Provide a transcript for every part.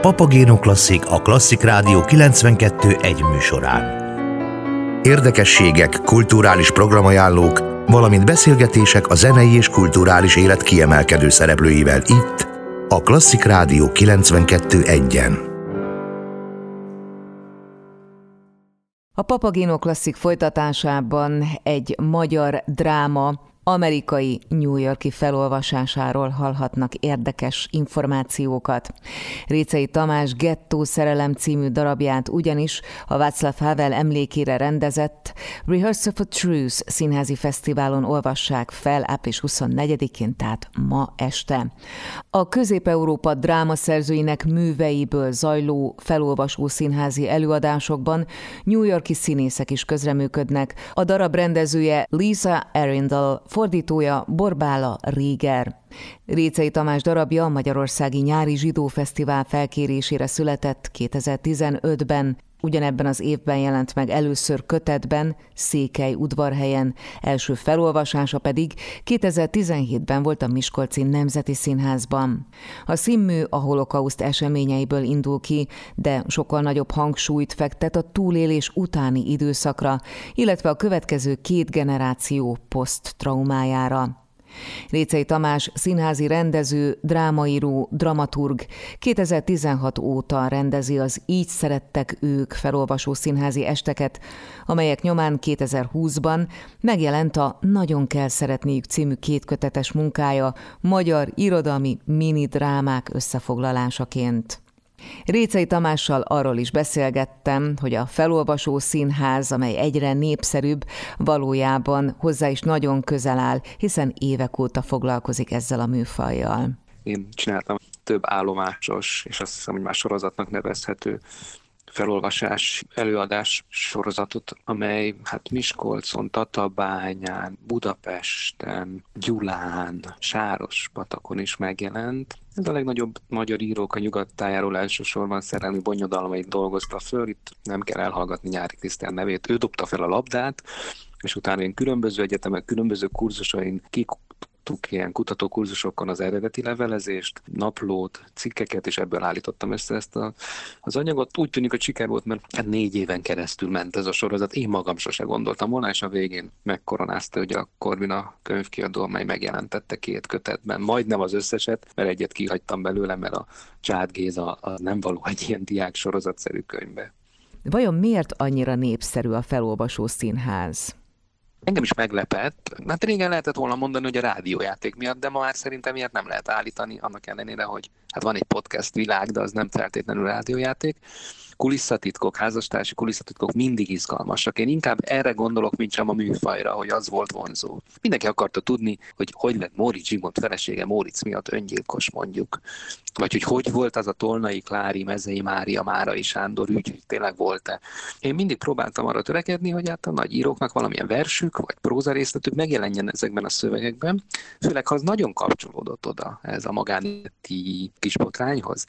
Papagéno Klasszik a Klasszik Rádió 92 egy műsorán. Érdekességek, kulturális programajánlók, valamint beszélgetések a zenei és kulturális élet kiemelkedő szereplőivel itt, a Klasszik Rádió 92 egyen. A Papagino Klasszik folytatásában egy magyar dráma amerikai New Yorki felolvasásáról hallhatnak érdekes információkat. Récei Tamás Gettó szerelem című darabját ugyanis a Václav Havel emlékére rendezett Rehearsal for Truth színházi fesztiválon olvassák fel április 24-én, tehát ma este. A Közép-Európa drámaszerzőinek műveiből zajló felolvasó színházi előadásokban New Yorki színészek is közreműködnek. A darab rendezője Lisa Arindal fordítója Borbála Réger. Récei Tamás darabja a Magyarországi Nyári Zsidó Fesztivál felkérésére született 2015-ben, Ugyanebben az évben jelent meg először kötetben, Székely udvarhelyen, első felolvasása pedig 2017-ben volt a Miskolci Nemzeti Színházban. A színmű a holokauszt eseményeiből indul ki, de sokkal nagyobb hangsúlyt fektet a túlélés utáni időszakra, illetve a következő két generáció poszttraumájára. Récei Tamás színházi rendező, drámaíró, dramaturg 2016 óta rendezi az Így szerettek ők felolvasó színházi esteket, amelyek nyomán 2020-ban megjelent a Nagyon kell szeretniük című kétkötetes munkája magyar irodalmi mini drámák összefoglalásaként. Récei Tamással arról is beszélgettem, hogy a felolvasó színház, amely egyre népszerűbb, valójában hozzá is nagyon közel áll, hiszen évek óta foglalkozik ezzel a műfajjal. Én csináltam több állomásos, és azt hiszem, hogy már sorozatnak nevezhető felolvasás, előadás sorozatot, amely hát Miskolcon, Tatabányán, Budapesten, Gyulán, Sáros patakon is megjelent. Ez a legnagyobb magyar írók a nyugattájáról elsősorban szerelmi bonyodalmait dolgozta föl, itt nem kell elhallgatni Nyári Krisztián nevét, ő dobta fel a labdát, és utána én különböző egyetemek, különböző kurzusain kik tanultuk ilyen kutatókurzusokon az eredeti levelezést, naplót, cikkeket, és ebből állítottam össze ezt a, az anyagot. Úgy tűnik, hogy siker volt, mert hát négy éven keresztül ment ez a sorozat. Én magam sose gondoltam volna, és a végén megkoronázta hogy a Corvina könyvkiadó, amely megjelentette két kötetben. Majdnem az összeset, mert egyet kihagytam belőle, mert a Csád Géza a nem való egy ilyen diák sorozatszerű könyvbe. Vajon miért annyira népszerű a felolvasó színház? Engem is meglepett. Hát régen lehetett volna mondani, hogy a rádiójáték miatt, de ma már szerintem ilyet nem lehet állítani, annak ellenére, hogy hát van egy podcast világ, de az nem feltétlenül rádiójáték kulisszatitkok, házastársi kulisszatitkok mindig izgalmasak. Én inkább erre gondolok, mint sem a műfajra, hogy az volt vonzó. Mindenki akarta tudni, hogy hogy lett Móricz Zsigmond felesége Móricz miatt öngyilkos mondjuk. Vagy hogy hogy volt az a Tolnai Klári, Mezei Mária, Márai Sándor ügy, hogy tényleg volt-e. Én mindig próbáltam arra törekedni, hogy hát a nagy íróknak valamilyen versük, vagy prózarészletük megjelenjen ezekben a szövegekben, főleg ha az nagyon kapcsolódott oda ez a magáneti kisbotrányhoz.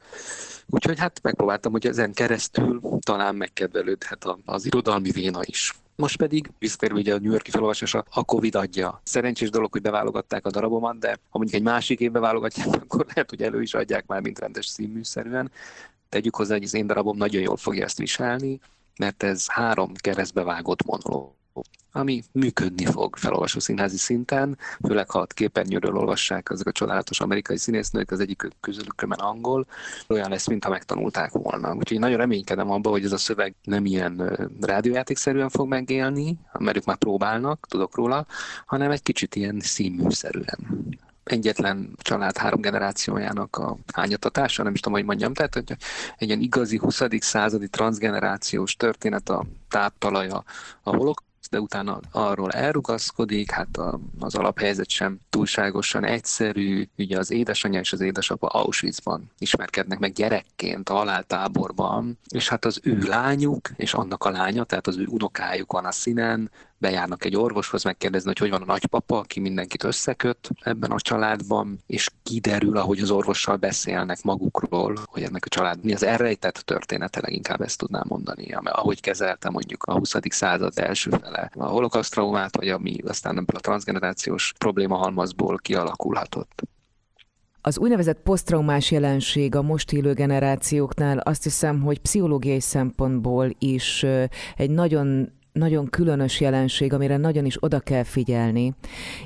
Úgyhogy hát megpróbáltam, hogy ezen keresztül talán megkedvelődhet az irodalmi véna is. Most pedig visszatérve ugye a New Yorki felolvasása, a Covid adja. Szerencsés dolog, hogy beválogatták a darabomat, de ha mondjuk egy másik évbe válogatják, akkor lehet, hogy elő is adják már, mint rendes színműszerűen. Tegyük hozzá, hogy az én darabom nagyon jól fogja ezt viselni, mert ez három keresztbe vágott monológ ami működni fog felolvasó színházi szinten, főleg ha a képernyőről olvassák azok a csodálatos amerikai színésznők, az egyik közülük mert angol, olyan lesz, mintha megtanulták volna. Úgyhogy nagyon reménykedem abban, hogy ez a szöveg nem ilyen rádiójátékszerűen fog megélni, mert ők már próbálnak, tudok róla, hanem egy kicsit ilyen színműszerűen egyetlen család három generációjának a hányatatása, nem is tudom, hogy mondjam, tehát hogy egy ilyen igazi 20. századi transgenerációs történet a táptalaja a holok de utána arról elrugaszkodik, hát a, az alaphelyzet sem túlságosan egyszerű, ugye az édesanyja és az édesapa Auschwitzban ismerkednek meg gyerekként a haláltáborban, és hát az ő lányuk és annak a lánya, tehát az ő unokájuk van a színen, bejárnak egy orvoshoz megkérdezni, hogy hogy van a nagypapa, aki mindenkit összeköt ebben a családban, és kiderül, ahogy az orvossal beszélnek magukról, hogy ennek a család mi az elrejtett története, leginkább ezt tudnám mondani, ahogy kezelte mondjuk a 20. század első fele a holokauszt traumát, vagy ami aztán ebből a transgenerációs probléma halmazból kialakulhatott. Az úgynevezett posztraumás jelenség a most élő generációknál azt hiszem, hogy pszichológiai szempontból is egy nagyon nagyon különös jelenség, amire nagyon is oda kell figyelni.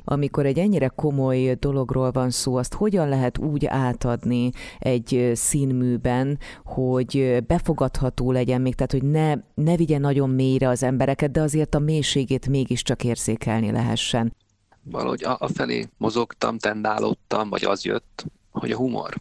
Amikor egy ennyire komoly dologról van szó, azt hogyan lehet úgy átadni egy színműben, hogy befogadható legyen még, tehát hogy ne, ne vigye nagyon mélyre az embereket, de azért a mélységét mégiscsak érzékelni lehessen. Valahogy felé mozogtam, tendálódtam, vagy az jött, hogy a humor.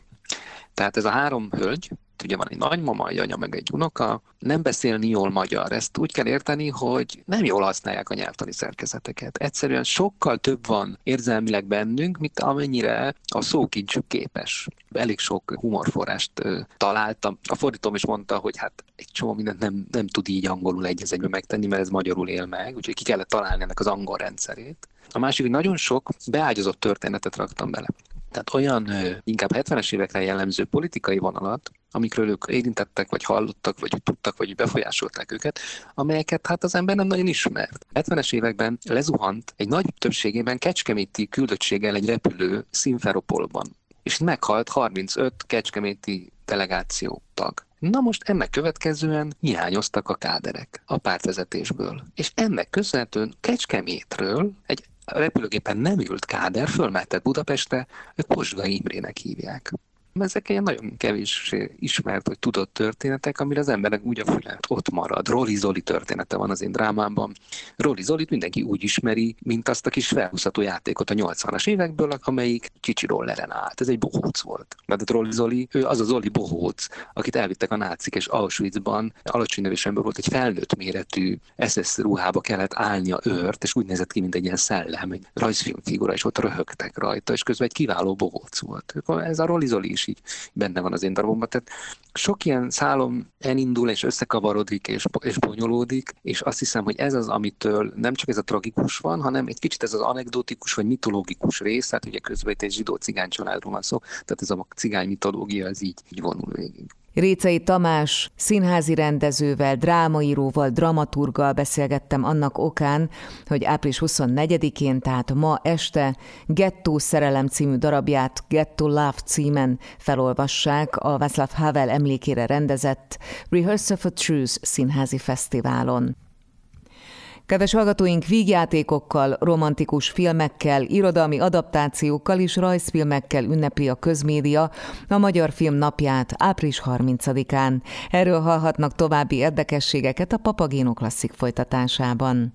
Tehát ez a három hölgy, ugye van egy nagymama, egy anya, meg egy unoka, nem beszélni jól magyar. Ezt úgy kell érteni, hogy nem jól használják a nyelvtani szerkezeteket. Egyszerűen sokkal több van érzelmileg bennünk, mint amennyire a szókincsük képes. Elég sok humorforrást találtam. A fordítom is mondta, hogy hát egy csomó mindent nem, nem tud így angolul egy egyben megtenni, mert ez magyarul él meg, úgyhogy ki kellett találni ennek az angol rendszerét. A másik, hogy nagyon sok beágyazott történetet raktam bele. Tehát olyan inkább 70-es évekre jellemző politikai vonalat, amikről ők érintettek, vagy hallottak, vagy tudtak, vagy befolyásolták őket, amelyeket hát az ember nem nagyon ismert. 70-es években lezuhant egy nagy többségében kecskeméti küldöttséggel egy repülő Szimferopolban, és meghalt 35 kecskeméti delegáció tag. Na most ennek következően hiányoztak a káderek a pártvezetésből. És ennek köszönhetően Kecskemétről egy repülőgépen nem ült káder, fölmehetett Budapestre, ők Posgai Imrének hívják. Ezek ilyen nagyon kevés ismert vagy tudott történetek, amire az emberek úgy a fület ott marad. Roli Zoli története van az én drámámban. Roli Zolit mindenki úgy ismeri, mint azt a kis felhúzható játékot a 80-as évekből, amelyik kicsi rolleren állt. Ez egy bohóc volt. Mert a Roli Zoli, ő az a Zoli bohóc, akit elvittek a nácik, és Auschwitzban alacsony nevés ember volt, egy felnőtt méretű SS ruhába kellett állnia őrt, és úgy nézett ki, mint egy ilyen szellem, egy rajzfilmfigura, és ott röhögtek rajta, és közben egy kiváló bohóc volt. Ez a Roli Zoli is is így benne van az én darabomban. Tehát sok ilyen szálom elindul és összekavarodik és, és bonyolódik, és azt hiszem, hogy ez az, amitől nem csak ez a tragikus van, hanem egy kicsit ez az anekdotikus vagy mitológikus rész, hát ugye közben itt egy zsidó-cigány családról van szó, tehát ez a cigány mitológia, ez így, így vonul végig. Récei Tamás színházi rendezővel, drámaíróval, dramaturgal beszélgettem annak okán, hogy április 24-én, tehát ma este Gettó szerelem című darabját Gettó Love címen felolvassák a Václav Havel emlékére rendezett Rehearsal for Truth színházi fesztiválon. Kedves hallgatóink, vígjátékokkal, romantikus filmekkel, irodalmi adaptációkkal és rajzfilmekkel ünnepli a közmédia a Magyar Film napját április 30-án. Erről hallhatnak további érdekességeket a Papagéno Klasszik folytatásában.